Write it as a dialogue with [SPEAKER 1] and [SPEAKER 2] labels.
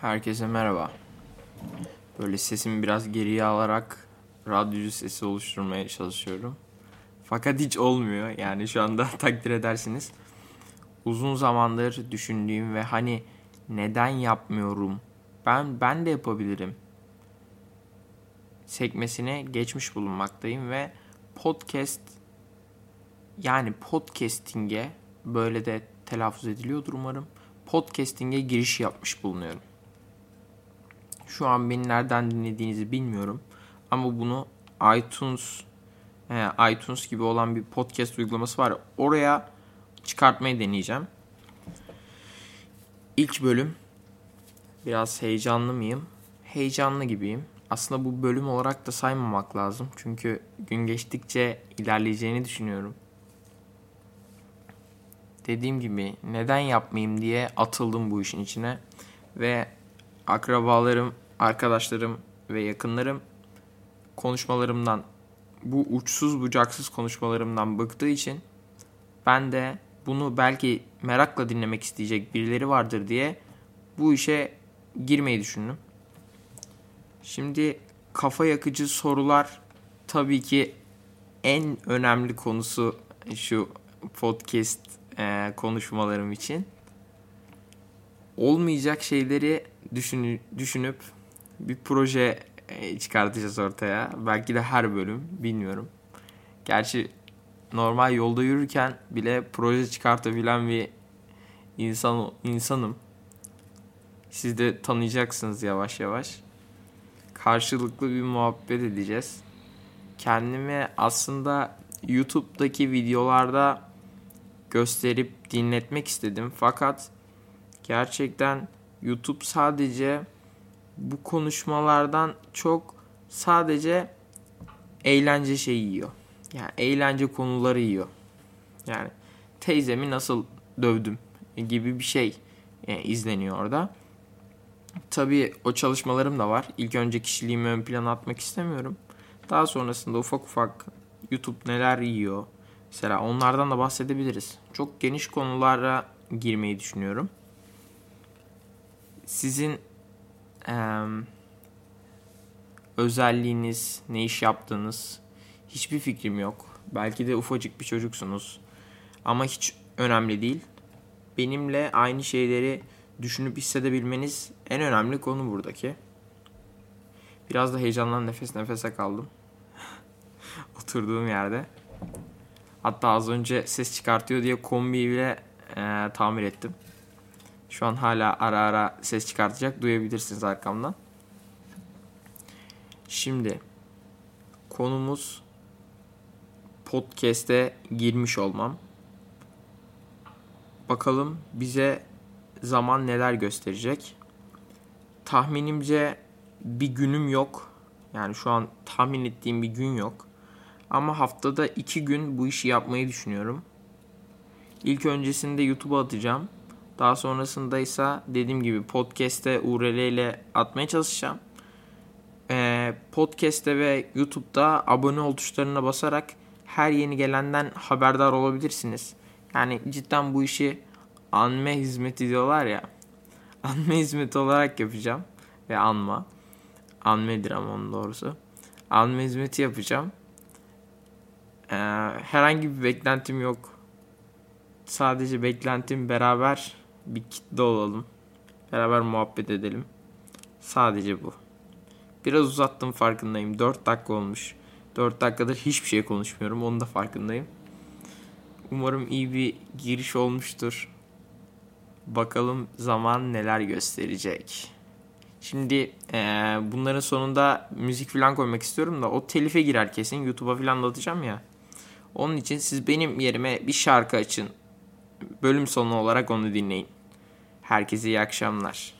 [SPEAKER 1] Herkese merhaba. Böyle sesimi biraz geriye alarak radyocu sesi oluşturmaya çalışıyorum. Fakat hiç olmuyor. Yani şu anda takdir edersiniz. Uzun zamandır düşündüğüm ve hani neden yapmıyorum? Ben ben de yapabilirim. Sekmesine geçmiş bulunmaktayım ve podcast yani podcasting'e böyle de telaffuz ediliyordur umarım. Podcasting'e giriş yapmış bulunuyorum. Şu an beni nereden dinlediğinizi bilmiyorum. Ama bunu iTunes e, iTunes gibi olan bir podcast uygulaması var. Oraya çıkartmayı deneyeceğim. İlk bölüm biraz heyecanlı mıyım? Heyecanlı gibiyim. Aslında bu bölüm olarak da saymamak lazım. Çünkü gün geçtikçe ilerleyeceğini düşünüyorum. Dediğim gibi neden yapmayayım diye atıldım bu işin içine. Ve akrabalarım, arkadaşlarım ve yakınlarım konuşmalarımdan bu uçsuz bucaksız konuşmalarımdan bıktığı için ben de bunu belki merakla dinlemek isteyecek birileri vardır diye bu işe girmeyi düşündüm. Şimdi kafa yakıcı sorular tabii ki en önemli konusu şu podcast e, konuşmalarım için. Olmayacak şeyleri düşün, düşünüp bir proje e, çıkartacağız ortaya. Belki de her bölüm bilmiyorum. Gerçi normal yolda yürürken bile proje çıkartabilen bir insan insanım. Siz de tanıyacaksınız yavaş yavaş. Karşılıklı bir muhabbet edeceğiz. Kendimi aslında YouTube'daki videolarda gösterip dinletmek istedim. Fakat gerçekten YouTube sadece bu konuşmalardan çok sadece eğlence şeyi yiyor. Yani eğlence konuları yiyor. Yani teyzemi nasıl dövdüm gibi bir şey e, izleniyor orada. Tabii o çalışmalarım da var. İlk önce kişiliğimi ön plana atmak istemiyorum. Daha sonrasında ufak ufak YouTube neler yiyor. Mesela onlardan da bahsedebiliriz. Çok geniş konulara girmeyi düşünüyorum. Sizin e, özelliğiniz, ne iş yaptığınız hiçbir fikrim yok. Belki de ufacık bir çocuksunuz. Ama hiç önemli değil. Benimle aynı şeyleri düşünüp hissedebilmeniz en önemli konu buradaki. Biraz da heyecandan nefes nefese kaldım. Oturduğum yerde. Hatta az önce ses çıkartıyor diye kombiyi bile e, tamir ettim. Şu an hala ara ara ses çıkartacak. Duyabilirsiniz arkamdan. Şimdi konumuz podcast'e girmiş olmam. Bakalım bize zaman neler gösterecek. Tahminimce bir günüm yok. Yani şu an tahmin ettiğim bir gün yok. Ama haftada iki gün bu işi yapmayı düşünüyorum. İlk öncesinde YouTube'a atacağım. Daha sonrasında ise dediğim gibi podcast'te URL ile atmaya çalışacağım. Ee, podcast'te ve YouTube'da abone ol tuşlarına basarak her yeni gelenden haberdar olabilirsiniz. Yani cidden bu işi anme hizmeti diyorlar ya. Anme hizmeti olarak yapacağım. Ve anma. Anmedir ama onun doğrusu. Anme hizmeti yapacağım. Ee, herhangi bir beklentim yok. Sadece beklentim beraber bir kitle olalım. Beraber muhabbet edelim. Sadece bu. Biraz uzattım farkındayım. 4 dakika olmuş. 4 dakikadır hiçbir şey konuşmuyorum. Onun da farkındayım. Umarım iyi bir giriş olmuştur. Bakalım zaman neler gösterecek. Şimdi e, bunların sonunda müzik falan koymak istiyorum da o telife girer kesin. YouTube'a falan da atacağım ya. Onun için siz benim yerime bir şarkı açın. Bölüm sonu olarak onu dinleyin. Herkese iyi akşamlar.